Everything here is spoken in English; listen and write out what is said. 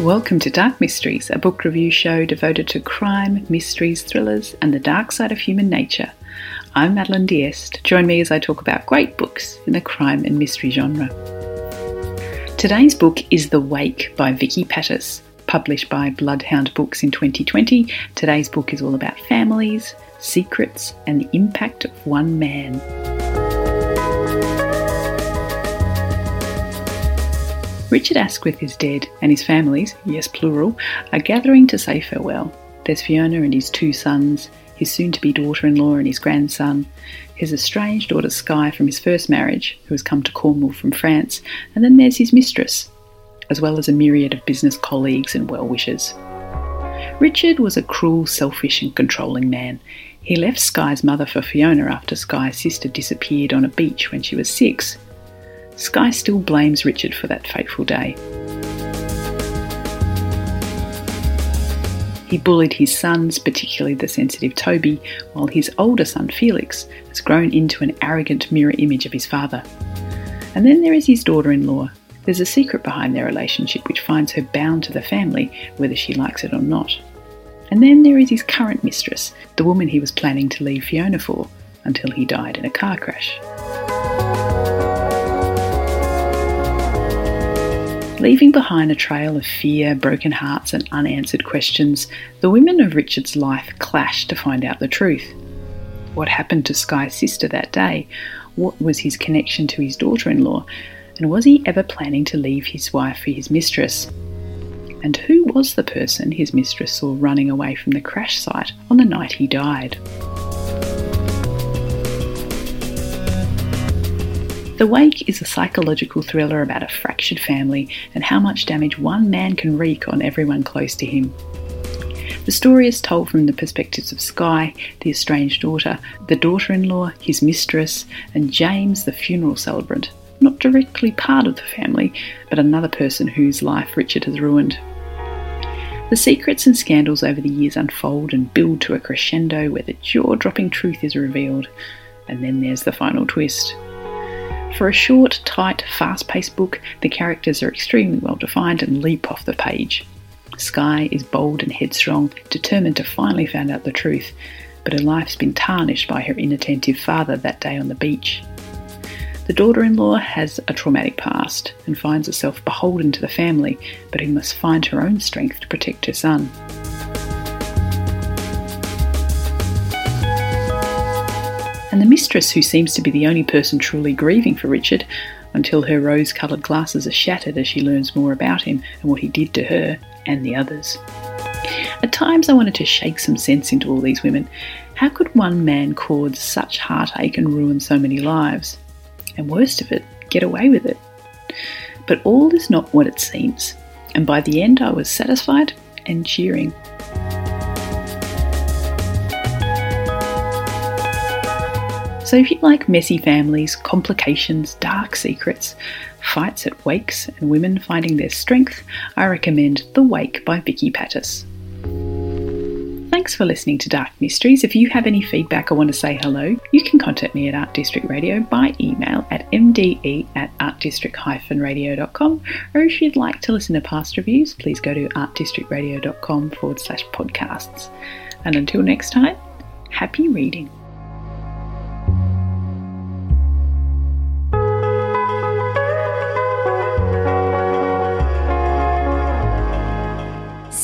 Welcome to Dark Mysteries, a book review show devoted to crime, mysteries, thrillers, and the dark side of human nature. I'm Madeline Diest. Join me as I talk about great books in the crime and mystery genre. Today's book is The Wake by Vikki Patis. Published by Bloodhound Books in 2020, today's book is all about families, secrets, and the impact of one man. Richard Asquith is dead, and his families, yes, plural, are gathering to say farewell. There's Fiona and his two sons, his soon to be daughter in law and his grandson, his estranged daughter Skye from his first marriage, who has come to Cornwall from France, and then there's his mistress, as well as a myriad of business colleagues and well wishers. Richard was a cruel, selfish, and controlling man. He left Skye's mother for Fiona after Skye's sister disappeared on a beach when she was six, Skye still blames Richard for that fateful day. He bullied his sons, particularly the sensitive Toby, while his older son Felix has grown into an arrogant mirror image of his father. And then there is his daughter in law. There's a secret behind their relationship which finds her bound to the family, whether she likes it or not. And then there is his current mistress, the woman he was planning to leave Fiona for, until he died in a car crash. Leaving behind a trail of fear, broken hearts, and unanswered questions, the women of Richard's life clashed to find out the truth. What happened to Skye's sister that day? What was his connection to his daughter in law? And was he ever planning to leave his wife for his mistress? And who was the person his mistress saw running away from the crash site on the night he died? The Wake is a psychological thriller about a fractured family and how much damage one man can wreak on everyone close to him. The story is told from the perspectives of Skye, the estranged daughter, the daughter in law, his mistress, and James, the funeral celebrant, not directly part of the family, but another person whose life Richard has ruined. The secrets and scandals over the years unfold and build to a crescendo where the jaw dropping truth is revealed, and then there's the final twist. For a short, tight, fast paced book, the characters are extremely well defined and leap off the page. Skye is bold and headstrong, determined to finally find out the truth, but her life's been tarnished by her inattentive father that day on the beach. The daughter in law has a traumatic past and finds herself beholden to the family, but who must find her own strength to protect her son. And the mistress, who seems to be the only person truly grieving for Richard, until her rose coloured glasses are shattered as she learns more about him and what he did to her and the others. At times, I wanted to shake some sense into all these women. How could one man cause such heartache and ruin so many lives? And worst of it, get away with it. But all is not what it seems, and by the end, I was satisfied and cheering. So if you like messy families, complications, dark secrets, fights at wakes, and women finding their strength, I recommend The Wake by Vikki Patis. Thanks for listening to Dark Mysteries. If you have any feedback or want to say hello, you can contact me at Art District Radio by email at mde at artdistrict-radio.com or if you'd like to listen to past reviews, please go to artdistrictradio.com forward slash podcasts. And until next time, happy reading.